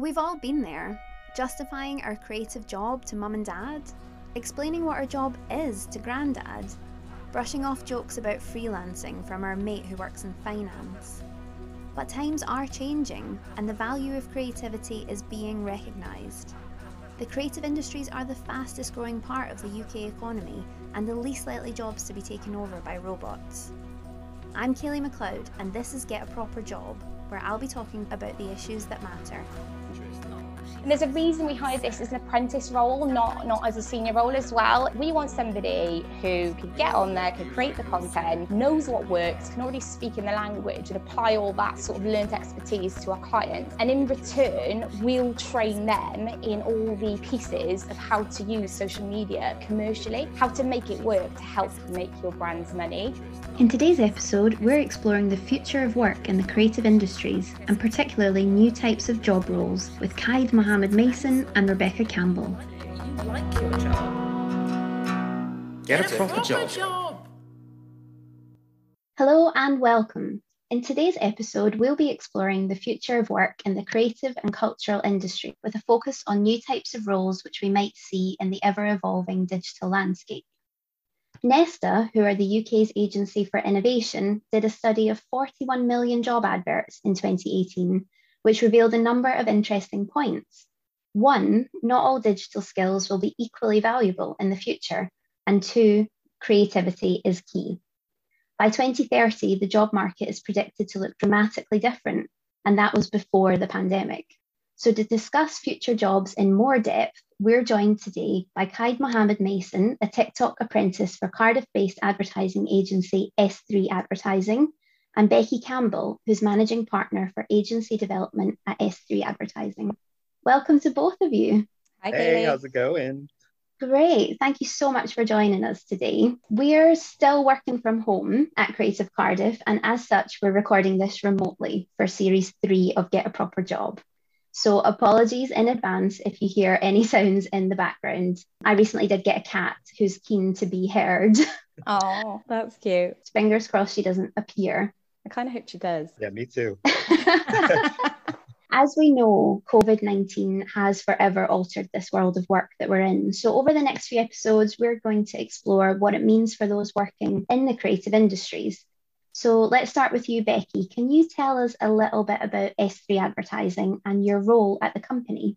We've all been there, justifying our creative job to mum and dad, explaining what our job is to granddad, brushing off jokes about freelancing from our mate who works in finance. But times are changing, and the value of creativity is being recognised. The creative industries are the fastest growing part of the UK economy and the least likely jobs to be taken over by robots. I'm Kaylee McLeod, and this is Get a Proper Job, where I'll be talking about the issues that matter. And there's a reason we hired this as an apprentice role, not, not as a senior role as well. We want somebody who can get on there, can create the content, knows what works, can already speak in the language and apply all that sort of learned expertise to our clients. And in return, we'll train them in all the pieces of how to use social media commercially, how to make it work to help make your brand's money. In today's episode, we're exploring the future of work in the creative industries and particularly new types of job roles with Kaid Mohammed Mason and Rebecca Campbell. Get a proper job. Hello and welcome. In today's episode, we'll be exploring the future of work in the creative and cultural industry with a focus on new types of roles which we might see in the ever evolving digital landscape. Nesta, who are the UK's agency for innovation, did a study of 41 million job adverts in 2018, which revealed a number of interesting points. One, not all digital skills will be equally valuable in the future. And two, creativity is key. By 2030, the job market is predicted to look dramatically different, and that was before the pandemic. So, to discuss future jobs in more depth, we're joined today by Kaid Mohammed Mason, a TikTok apprentice for Cardiff based advertising agency S3 Advertising, and Becky Campbell, who's managing partner for agency development at S3 Advertising. Welcome to both of you. Hi, hey, how's it going? Great. Thank you so much for joining us today. We're still working from home at Creative Cardiff, and as such, we're recording this remotely for series three of Get a Proper Job. So apologies in advance if you hear any sounds in the background. I recently did get a cat who's keen to be heard. Oh, that's cute. Fingers crossed she doesn't appear. I kind of hope she does. Yeah, me too. As we know, COVID 19 has forever altered this world of work that we're in. So, over the next few episodes, we're going to explore what it means for those working in the creative industries. So let's start with you, Becky. Can you tell us a little bit about S3 Advertising and your role at the company?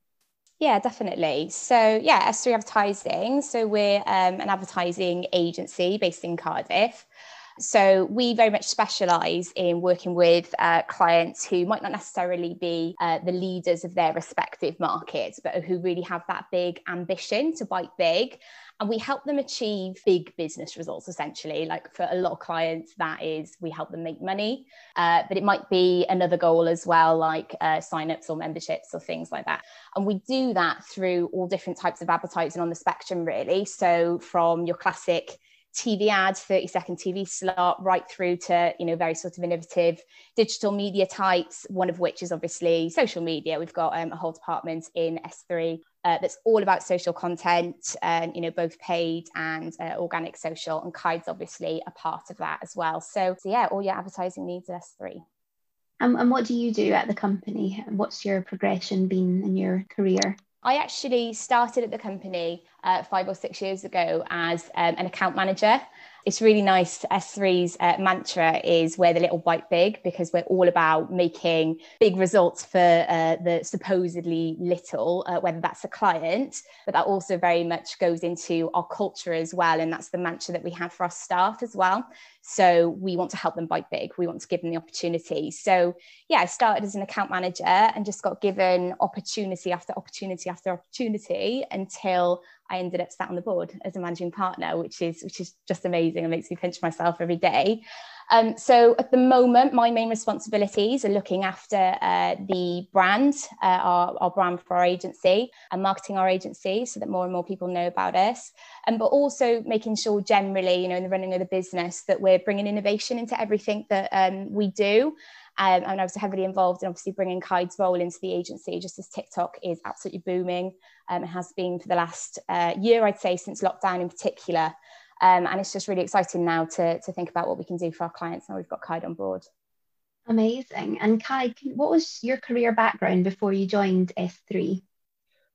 Yeah, definitely. So, yeah, S3 Advertising. So, we're um, an advertising agency based in Cardiff. So we very much specialise in working with uh, clients who might not necessarily be uh, the leaders of their respective markets, but who really have that big ambition to bite big. And we help them achieve big business results essentially. Like for a lot of clients, that is we help them make money, uh, but it might be another goal as well, like uh, signups or memberships or things like that. And we do that through all different types of advertising on the spectrum, really. So from your classic TV ads, 30 second TV slot, right through to, you know, very sort of innovative digital media types, one of which is obviously social media. We've got um, a whole department in S3 uh, that's all about social content, and you know, both paid and uh, organic social, and Kaid's obviously a part of that as well. So, so yeah, all your advertising needs at S3. Um, and what do you do at the company? What's your progression been in your career? I actually started at the company uh, five or six years ago as um, an account manager. It's really nice. S3's uh, mantra is where the little bite big because we're all about making big results for uh, the supposedly little, uh, whether that's a client, but that also very much goes into our culture as well. And that's the mantra that we have for our staff as well. So we want to help them bite big. We want to give them the opportunity. So yeah, I started as an account manager and just got given opportunity after opportunity after opportunity until I ended up sat on the board as a managing partner, which is which is just amazing and makes me pinch myself every day. Um, so at the moment, my main responsibilities are looking after uh, the brand, uh, our, our, brand for our agency, and marketing our agency so that more and more people know about us. And um, but also making sure generally, you know, in the running of the business, that we're bringing innovation into everything that um, we do. Um, and I was heavily involved in obviously bringing Kaid's role into the agency, just as TikTok is absolutely booming. Um, it has been for the last uh, year, I'd say, since lockdown in particular. Um, and it's just really exciting now to, to think about what we can do for our clients now we've got Kaid on board. Amazing. And Kai, what was your career background before you joined S3?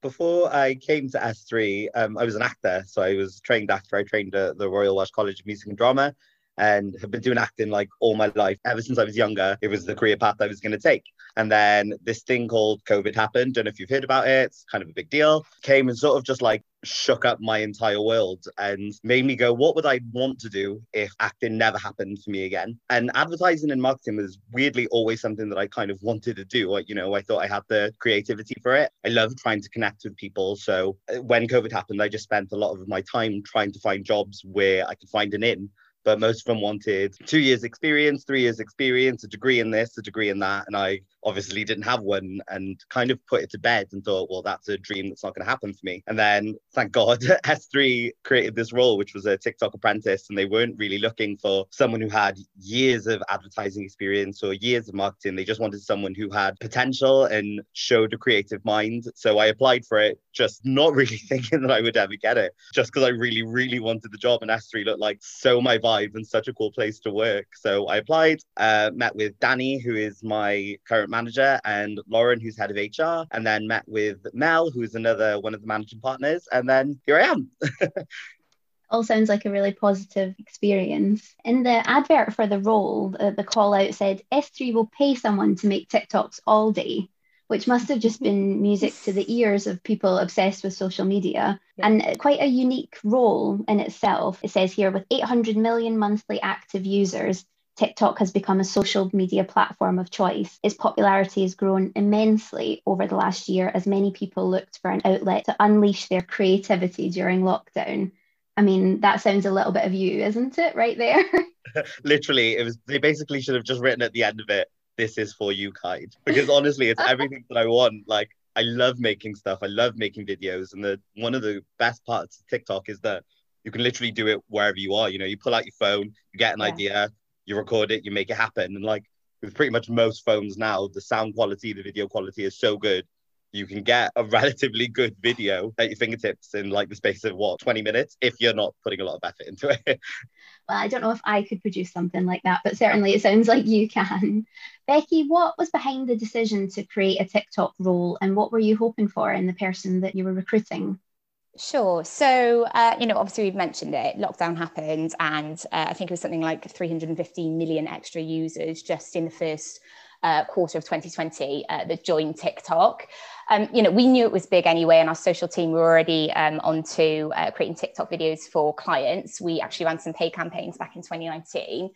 Before I came to S3, um, I was an actor. So I was trained actor. I trained at the Royal Welsh College of Music and Drama and have been doing acting like all my life. Ever since I was younger, it was the career path I was going to take. And then this thing called COVID happened. Don't know if you've heard about it. It's kind of a big deal. Came and sort of just like shook up my entire world and made me go, what would I want to do if acting never happened for me again? And advertising and marketing was weirdly always something that I kind of wanted to do. You know, I thought I had the creativity for it. I love trying to connect with people. So uh, when COVID happened, I just spent a lot of my time trying to find jobs where I could find an in but most of them wanted two years experience, three years experience, a degree in this, a degree in that. And I obviously didn't have one and kind of put it to bed and thought, well, that's a dream that's not going to happen for me. And then, thank God, S3 created this role, which was a TikTok apprentice, and they weren't really looking for someone who had years of advertising experience or years of marketing. They just wanted someone who had potential and showed a creative mind. So I applied for it, just not really thinking that I would ever get it, just because I really, really wanted the job. And S3 looked like so my vibe and such a cool place to work. So I applied, uh, met with Danny, who is my current manager, and Lauren, who's head of HR, and then met with Mel, who's another one of the managing partners, and then here I am. all sounds like a really positive experience. In the advert for the role, the, the call out said S3 will pay someone to make TikToks all day, which must have just been music to the ears of people obsessed with social media yeah. and quite a unique role in itself. It says here with 800 million monthly active users, TikTok has become a social media platform of choice. Its popularity has grown immensely over the last year as many people looked for an outlet to unleash their creativity during lockdown. I mean, that sounds a little bit of you, isn't it, right there? Literally, it was they basically should have just written at the end of it, this is for you, Kaid. Because honestly, it's everything that I want. Like I love making stuff. I love making videos. And the one of the best parts of TikTok is that you can literally do it wherever you are. You know, you pull out your phone, you get an yeah. idea, you record it, you make it happen. And like with pretty much most phones now, the sound quality, the video quality is so good. You can get a relatively good video at your fingertips in like the space of what 20 minutes if you're not putting a lot of effort into it. well, I don't know if I could produce something like that, but certainly it sounds like you can. Becky, what was behind the decision to create a TikTok role and what were you hoping for in the person that you were recruiting? Sure. So, uh, you know, obviously we've mentioned it. Lockdown happened, and uh, I think it was something like 315 million extra users just in the first uh, quarter of 2020 uh, that joined TikTok. Um, you know, we knew it was big anyway, and our social team were already um, onto uh, creating TikTok videos for clients. We actually ran some pay campaigns back in 2019.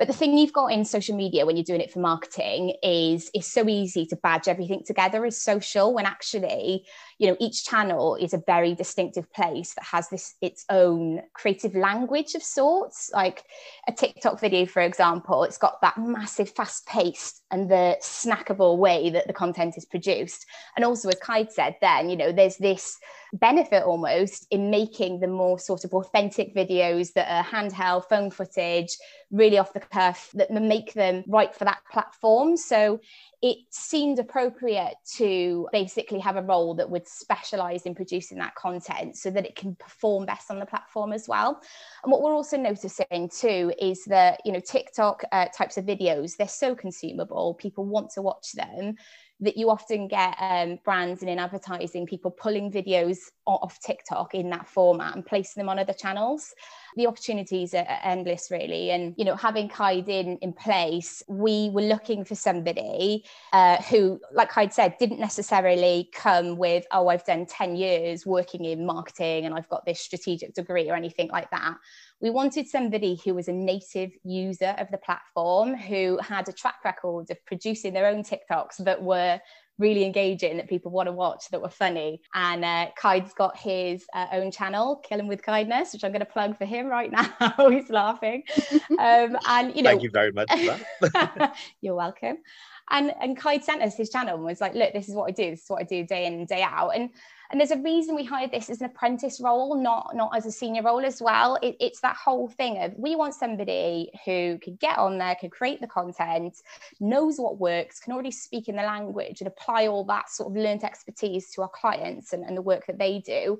But the thing you've got in social media when you're doing it for marketing is it's so easy to badge everything together as social when actually, you know, each channel is a very distinctive place that has this its own creative language of sorts. Like a TikTok video, for example, it's got that massive fast paced and the snackable way that the content is produced. And also, as Kaid said, then, you know, there's this benefit almost in making the more sort of authentic videos that are handheld, phone footage, really off the cuff, that make them right for that platform. So it seemed appropriate to basically have a role that would specialize in producing that content so that it can perform best on the platform as well. And what we're also noticing too is that, you know, TikTok uh, types of videos, they're so consumable, people want to watch them that you often get um, brands and in advertising people pulling videos off TikTok in that format and placing them on other channels. The opportunities are, endless, really. And you know, having Kaid in in place, we were looking for somebody uh, who, like Kaid said, didn't necessarily come with, oh, I've done ten years working in marketing and I've got this strategic degree or anything like that we wanted somebody who was a native user of the platform, who had a track record of producing their own TikToks that were really engaging that people want to watch that were funny. And uh, Kaid's got his uh, own channel Killing with Kindness which I'm going to plug for him right now. He's laughing. Um, and you know thank you very much you're welcome and and Kaid sent us his channel and was like look this is what I do this is what I do day in and day out and And there's a reason we hired this as an apprentice role, not, not as a senior role as well. It, it's that whole thing of we want somebody who can get on there, can create the content, knows what works, can already speak in the language and apply all that sort of learned expertise to our clients and, and the work that they do.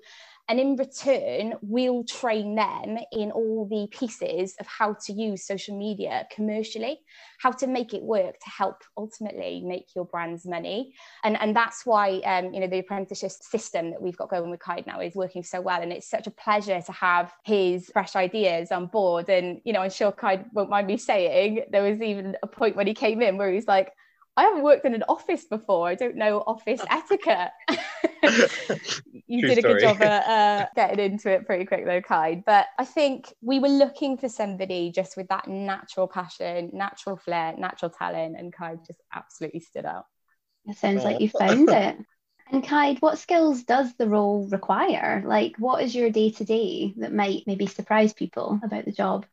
And in return, we'll train them in all the pieces of how to use social media commercially, how to make it work to help ultimately make your brand's money. And, and that's why um, you know the apprenticeship system that we've got going with Kaid now is working so well. And it's such a pleasure to have his fresh ideas on board. And you know, I'm sure Kaid won't mind me saying there was even a point when he came in where he's like, I haven't worked in an office before. I don't know office etiquette. you True did a good story. job at uh, getting into it pretty quick, though, Kaid. But I think we were looking for somebody just with that natural passion, natural flair, natural talent, and Kaid just absolutely stood out. It sounds like you found it. And Kaid, what skills does the role require? Like, what is your day to day that might maybe surprise people about the job?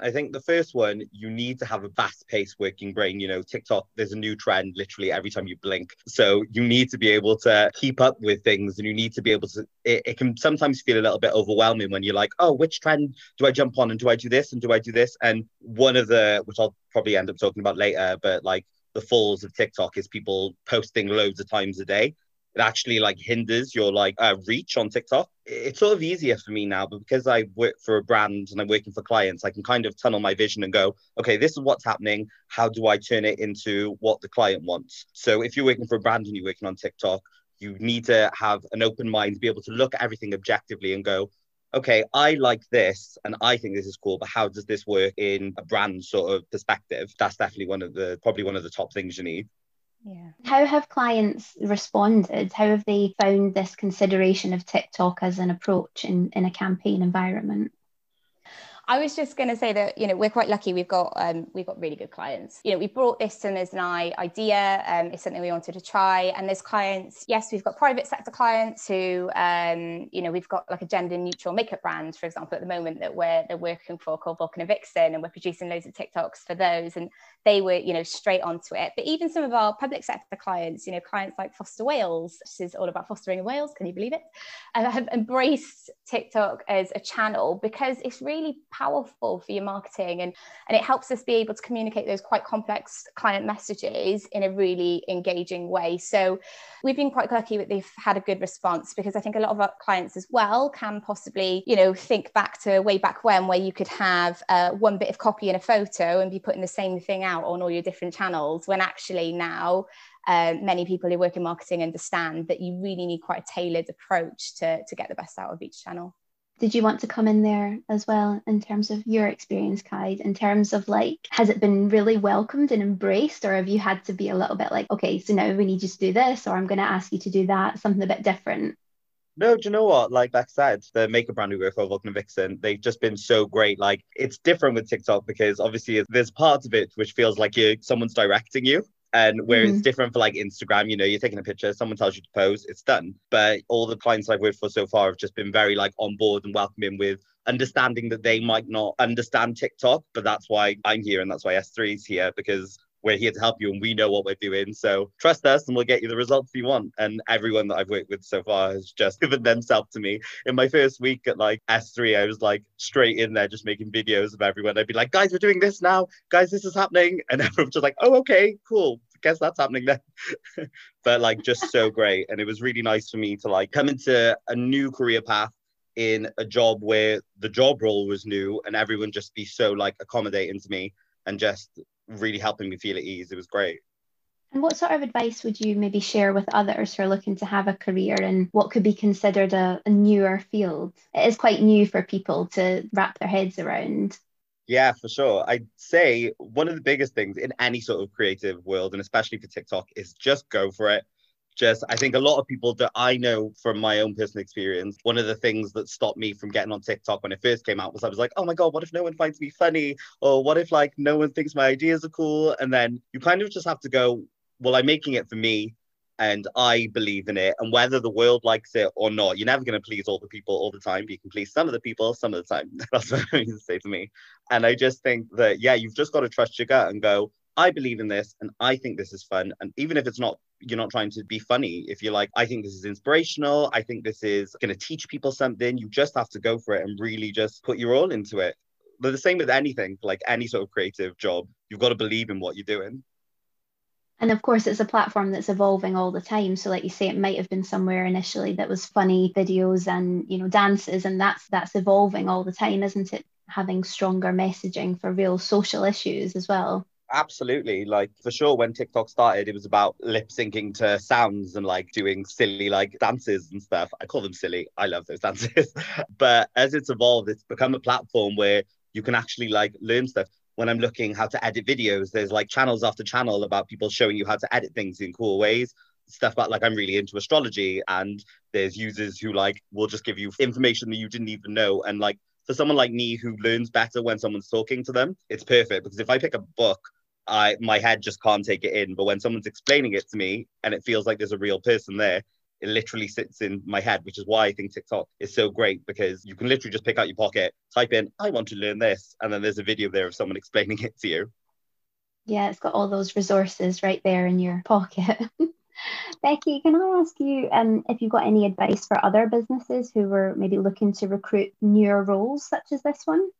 I think the first one, you need to have a fast paced working brain. You know, TikTok, there's a new trend literally every time you blink. So you need to be able to keep up with things and you need to be able to, it, it can sometimes feel a little bit overwhelming when you're like, oh, which trend do I jump on and do I do this and do I do this? And one of the, which I'll probably end up talking about later, but like the falls of TikTok is people posting loads of times a day it actually like hinders your like uh, reach on TikTok. It's sort of easier for me now, but because I work for a brand and I'm working for clients, I can kind of tunnel my vision and go, okay, this is what's happening. How do I turn it into what the client wants? So if you're working for a brand and you're working on TikTok, you need to have an open mind be able to look at everything objectively and go, okay, I like this and I think this is cool, but how does this work in a brand sort of perspective? That's definitely one of the probably one of the top things you need. Yeah. How have clients responded? How have they found this consideration of TikTok as an approach in, in a campaign environment? I was just going to say that you know we're quite lucky. We've got um, we've got really good clients. You know, we brought this to them as an idea. Um, it's something we wanted to try. And there's clients. Yes, we've got private sector clients who, um, you know, we've got like a gender neutral makeup brand, for example, at the moment that we're they're working for called Vulcan and Vixen, and we're producing loads of TikToks for those. And they were you know straight onto it. But even some of our public sector clients, you know, clients like Foster Wales, which is all about fostering in Wales. Can you believe it? Uh, have embraced TikTok as a channel because it's really powerful for your marketing and, and it helps us be able to communicate those quite complex client messages in a really engaging way. So we've been quite lucky that they've had a good response because I think a lot of our clients as well can possibly, you know, think back to way back when where you could have uh, one bit of copy in a photo and be putting the same thing out on all your different channels when actually now um, many people who work in marketing understand that you really need quite a tailored approach to, to get the best out of each channel. Did you want to come in there as well in terms of your experience, Kaid? In terms of like, has it been really welcomed and embraced, or have you had to be a little bit like, okay, so now we need you to do this, or I'm going to ask you to do that, something a bit different? No, do you know what? Like Beck said, the makeup brand we work for, Vulcan and Vixen, they've just been so great. Like it's different with TikTok because obviously there's parts of it which feels like you someone's directing you. And where it's Mhm. different for like Instagram, you know, you're taking a picture, someone tells you to pose, it's done. But all the clients I've worked for so far have just been very like on board and welcoming with understanding that they might not understand TikTok, but that's why I'm here and that's why S3 is here because we're here to help you and we know what we're doing. So trust us and we'll get you the results you want. And everyone that I've worked with so far has just given themselves to me. In my first week at like S3, I was like straight in there just making videos of everyone. I'd be like, guys, we're doing this now. Guys, this is happening. And everyone's just like, oh, okay, cool. Guess that's happening then. but like just so great. And it was really nice for me to like come into a new career path in a job where the job role was new and everyone just be so like accommodating to me and just really helping me feel at ease. It was great. And what sort of advice would you maybe share with others who are looking to have a career in what could be considered a, a newer field? It is quite new for people to wrap their heads around. Yeah, for sure. I'd say one of the biggest things in any sort of creative world, and especially for TikTok, is just go for it. Just, I think a lot of people that I know from my own personal experience, one of the things that stopped me from getting on TikTok when it first came out was I was like, oh my God, what if no one finds me funny? Or what if like no one thinks my ideas are cool? And then you kind of just have to go, well, I'm making it for me and I believe in it. And whether the world likes it or not, you're never going to please all the people all the time. You can please some of the people some of the time. That's what I mean to say to me. And I just think that, yeah, you've just got to trust your gut and go, I believe in this and I think this is fun. And even if it's not, you're not trying to be funny. If you're like, I think this is inspirational, I think this is going to teach people something, you just have to go for it and really just put your all into it. But the same with anything, like any sort of creative job, you've got to believe in what you're doing. And of course, it's a platform that's evolving all the time. So, like you say, it might have been somewhere initially that was funny videos and you know dances, and that's that's evolving all the time, isn't it? Having stronger messaging for real social issues as well. Absolutely. Like for sure, when TikTok started, it was about lip syncing to sounds and like doing silly like dances and stuff. I call them silly. I love those dances. but as it's evolved, it's become a platform where you can actually like learn stuff. When I'm looking how to edit videos, there's like channels after channel about people showing you how to edit things in cool ways. Stuff about like I'm really into astrology, and there's users who like will just give you information that you didn't even know. And like for someone like me who learns better when someone's talking to them, it's perfect because if I pick a book I my head just can't take it in. But when someone's explaining it to me and it feels like there's a real person there, it literally sits in my head, which is why I think TikTok is so great because you can literally just pick out your pocket, type in, I want to learn this, and then there's a video there of someone explaining it to you. Yeah, it's got all those resources right there in your pocket. Becky, can I ask you um, if you've got any advice for other businesses who were maybe looking to recruit newer roles such as this one?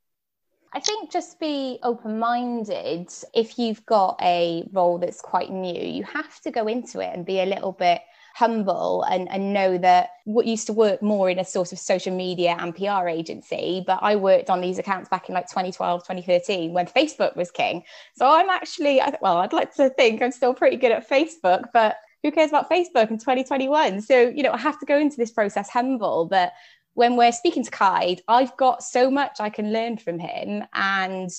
I think just be open minded. If you've got a role that's quite new, you have to go into it and be a little bit humble and, and know that what used to work more in a sort of social media and PR agency, but I worked on these accounts back in like 2012, 2013 when Facebook was king. So I'm actually, well, I'd like to think I'm still pretty good at Facebook, but who cares about Facebook in 2021? So, you know, I have to go into this process humble, but when we're speaking to Kaid, I've got so much I can learn from him. And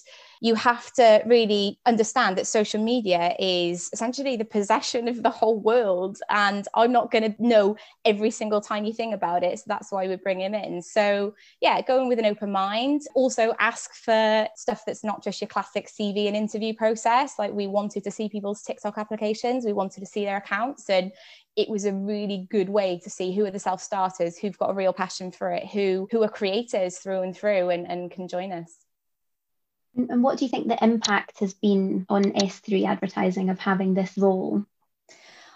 you have to really understand that social media is essentially the possession of the whole world. And I'm not going to know every single tiny thing about it. So that's why we bring him in. So, yeah, go in with an open mind. Also, ask for stuff that's not just your classic CV and interview process. Like, we wanted to see people's TikTok applications, we wanted to see their accounts. And it was a really good way to see who are the self-starters who've got a real passion for it who who are creators through and through and, and can join us and what do you think the impact has been on s3 advertising of having this role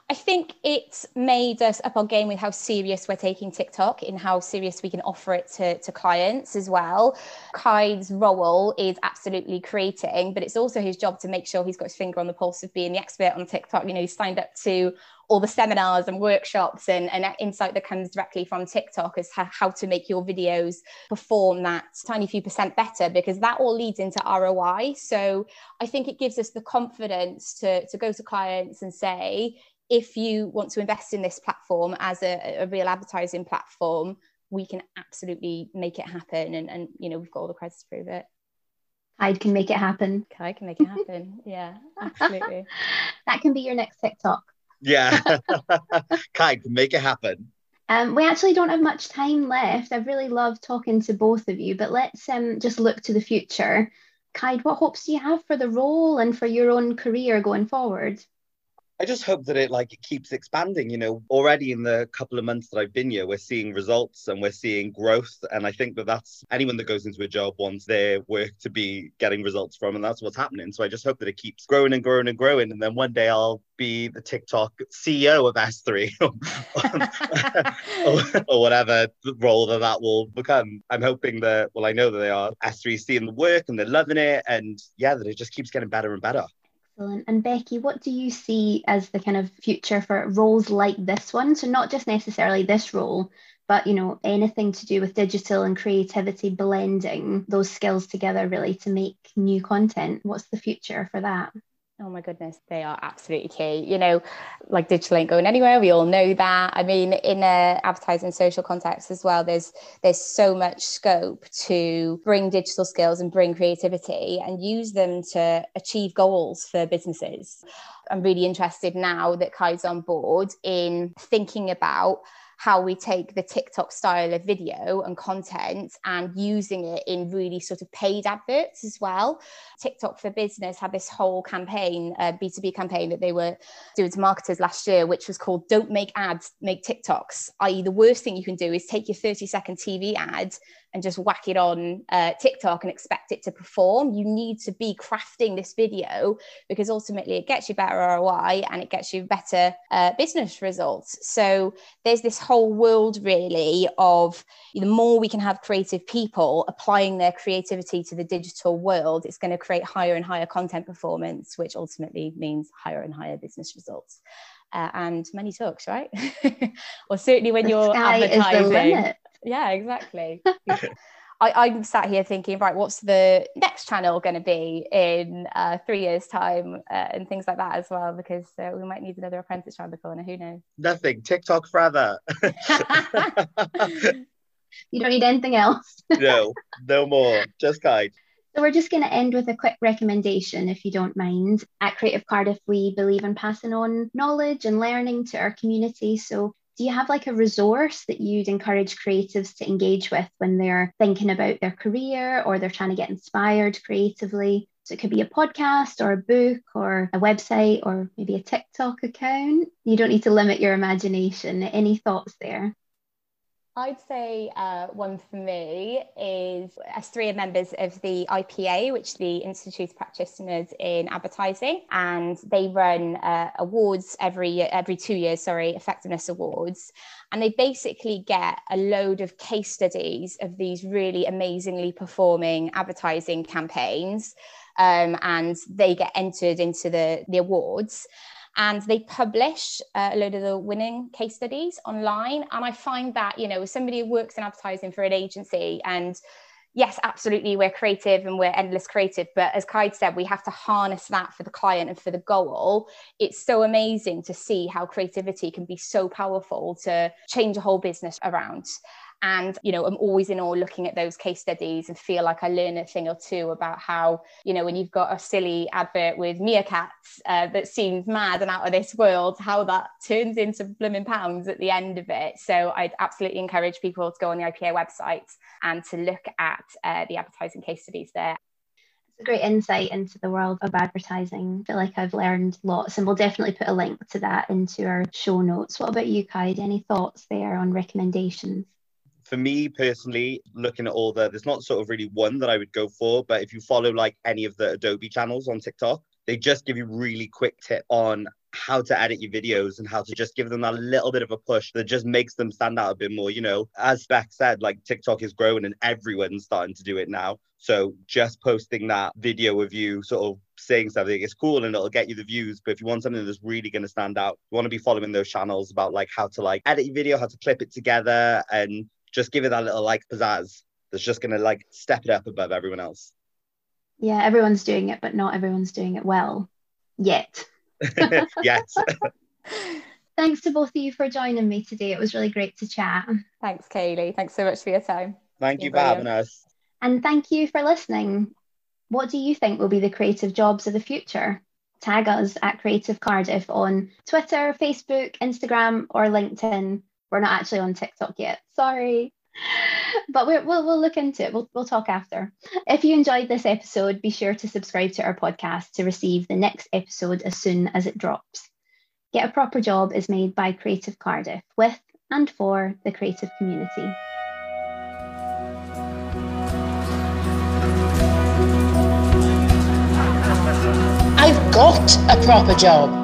I think it's made us up our game with how serious we're taking TikTok and how serious we can offer it to, to clients as well. Kai's role is absolutely creating, but it's also his job to make sure he's got his finger on the pulse of being the expert on TikTok. You know, he's signed up to all the seminars and workshops and, and insight that comes directly from TikTok as how to make your videos perform that tiny few percent better because that all leads into ROI. So I think it gives us the confidence to, to go to clients and say, if you want to invest in this platform as a, a real advertising platform, we can absolutely make it happen. And, and you know, we've got all the credits to prove it. I can make it happen. I can make it happen. yeah, absolutely. that can be your next TikTok. Yeah. Kai can make it happen. Um, we actually don't have much time left. I've really loved talking to both of you, but let's um, just look to the future. Kaid, what hopes do you have for the role and for your own career going forward? I just hope that it like it keeps expanding. You know, already in the couple of months that I've been here, we're seeing results and we're seeing growth. And I think that that's anyone that goes into a job wants their work to be getting results from, and that's what's happening. So I just hope that it keeps growing and growing and growing, and then one day I'll be the TikTok CEO of S3 or, or whatever role that that will become. I'm hoping that, well, I know that they are S3 seeing the work and they're loving it, and yeah, that it just keeps getting better and better. Excellent. And Becky, what do you see as the kind of future for roles like this one? So not just necessarily this role, but you know, anything to do with digital and creativity, blending those skills together really to make new content. What's the future for that? Oh my goodness, they are absolutely key. You know, like digital ain't going anywhere. We all know that. I mean, in a advertising social context as well, there's there's so much scope to bring digital skills and bring creativity and use them to achieve goals for businesses. I'm really interested now that Kai's on board in thinking about how we take the TikTok style of video and content and using it in really sort of paid adverts as well. TikTok for Business had this whole campaign, a B2B campaign that they were doing to marketers last year, which was called Don't Make Ads, Make TikToks, i.e., the worst thing you can do is take your 30 second TV ad and just whack it on uh, TikTok and expect it to perform. You need to be crafting this video because ultimately it gets you better ROI and it gets you better uh, business results. So there's this whole world really of the more we can have creative people applying their creativity to the digital world, it's going to create higher and higher content performance, which ultimately means higher and higher business results. Uh, and money talks, right? or certainly when The you're sky is the advertising. Yeah, exactly. I, I'm sat here thinking, right, what's the next channel going to be in uh, three years' time uh, and things like that as well, because uh, we might need another apprentice around the corner. Who knows? Nothing. TikTok forever. You don't need anything else. no, no more. Just guide. So we're just going to end with a quick recommendation, if you don't mind. At Creative Cardiff, we believe in passing on knowledge and learning to our community. So do you have like a resource that you'd encourage creatives to engage with when they're thinking about their career or they're trying to get inspired creatively? So it could be a podcast or a book or a website or maybe a TikTok account. You don't need to limit your imagination. Any thoughts there? I'd say uh, one for me is S3 are members of the IPA, which is the Institute of Practitioners in Advertising, and they run uh, awards every every two years, sorry, effectiveness awards, and they basically get a load of case studies of these really amazingly performing advertising campaigns, um, and they get entered into the the awards and they publish uh, a load of the winning case studies online. And I find that, you know, as somebody who works in advertising for an agency and yes, absolutely, we're creative and we're endless creative. But as Kaid said, we have to harness that for the client and for the goal. It's so amazing to see how creativity can be so powerful to change a whole business around. And, you know, I'm always in awe looking at those case studies and feel like I learn a thing or two about how, you know, when you've got a silly advert with meerkats uh, that seems mad and out of this world, how that turns into blooming pounds at the end of it. So I'd absolutely encourage people to go on the IPA website and to look at uh, the advertising case studies there. It's a great insight into the world of advertising. I feel like I've learned lots, and we'll definitely put a link to that into our show notes. What about you, Kaid? Any thoughts there on recommendations? For me personally, looking at all the, there's not sort of really one that I would go for, but if you follow like any of the Adobe channels on TikTok, they just give you really quick tip on how to edit your videos and how to just give them that little bit of a push that just makes them stand out a bit more. You know, as Beck said, like TikTok is growing and everyone's starting to do it now. So just posting that video of you sort of saying something is cool and it'll get you the views. But if you want something that's really going to stand out, you want to be following those channels about like how to like edit your video, how to clip it together and just give it that little like pizzazz that's just going to like step it up above everyone else. Yeah, everyone's doing it, but not everyone's doing it well yet. yes. Thanks to both of you for joining me today. It was really great to chat. Thanks, Kaylee. Thanks so much for your time. Thank you You're for having us. And thank you for listening. What do you think will be the creative jobs of the future? Tag us at Creative Cardiff on Twitter, Facebook, Instagram, or LinkedIn. We're not actually on TikTok yet. Sorry. But we're, we'll, we'll look into it. We'll, we'll talk after. If you enjoyed this episode, be sure to subscribe to our podcast to receive the next episode as soon as it drops. Get a Proper Job is made by Creative Cardiff with and for the creative community. I've got a proper job.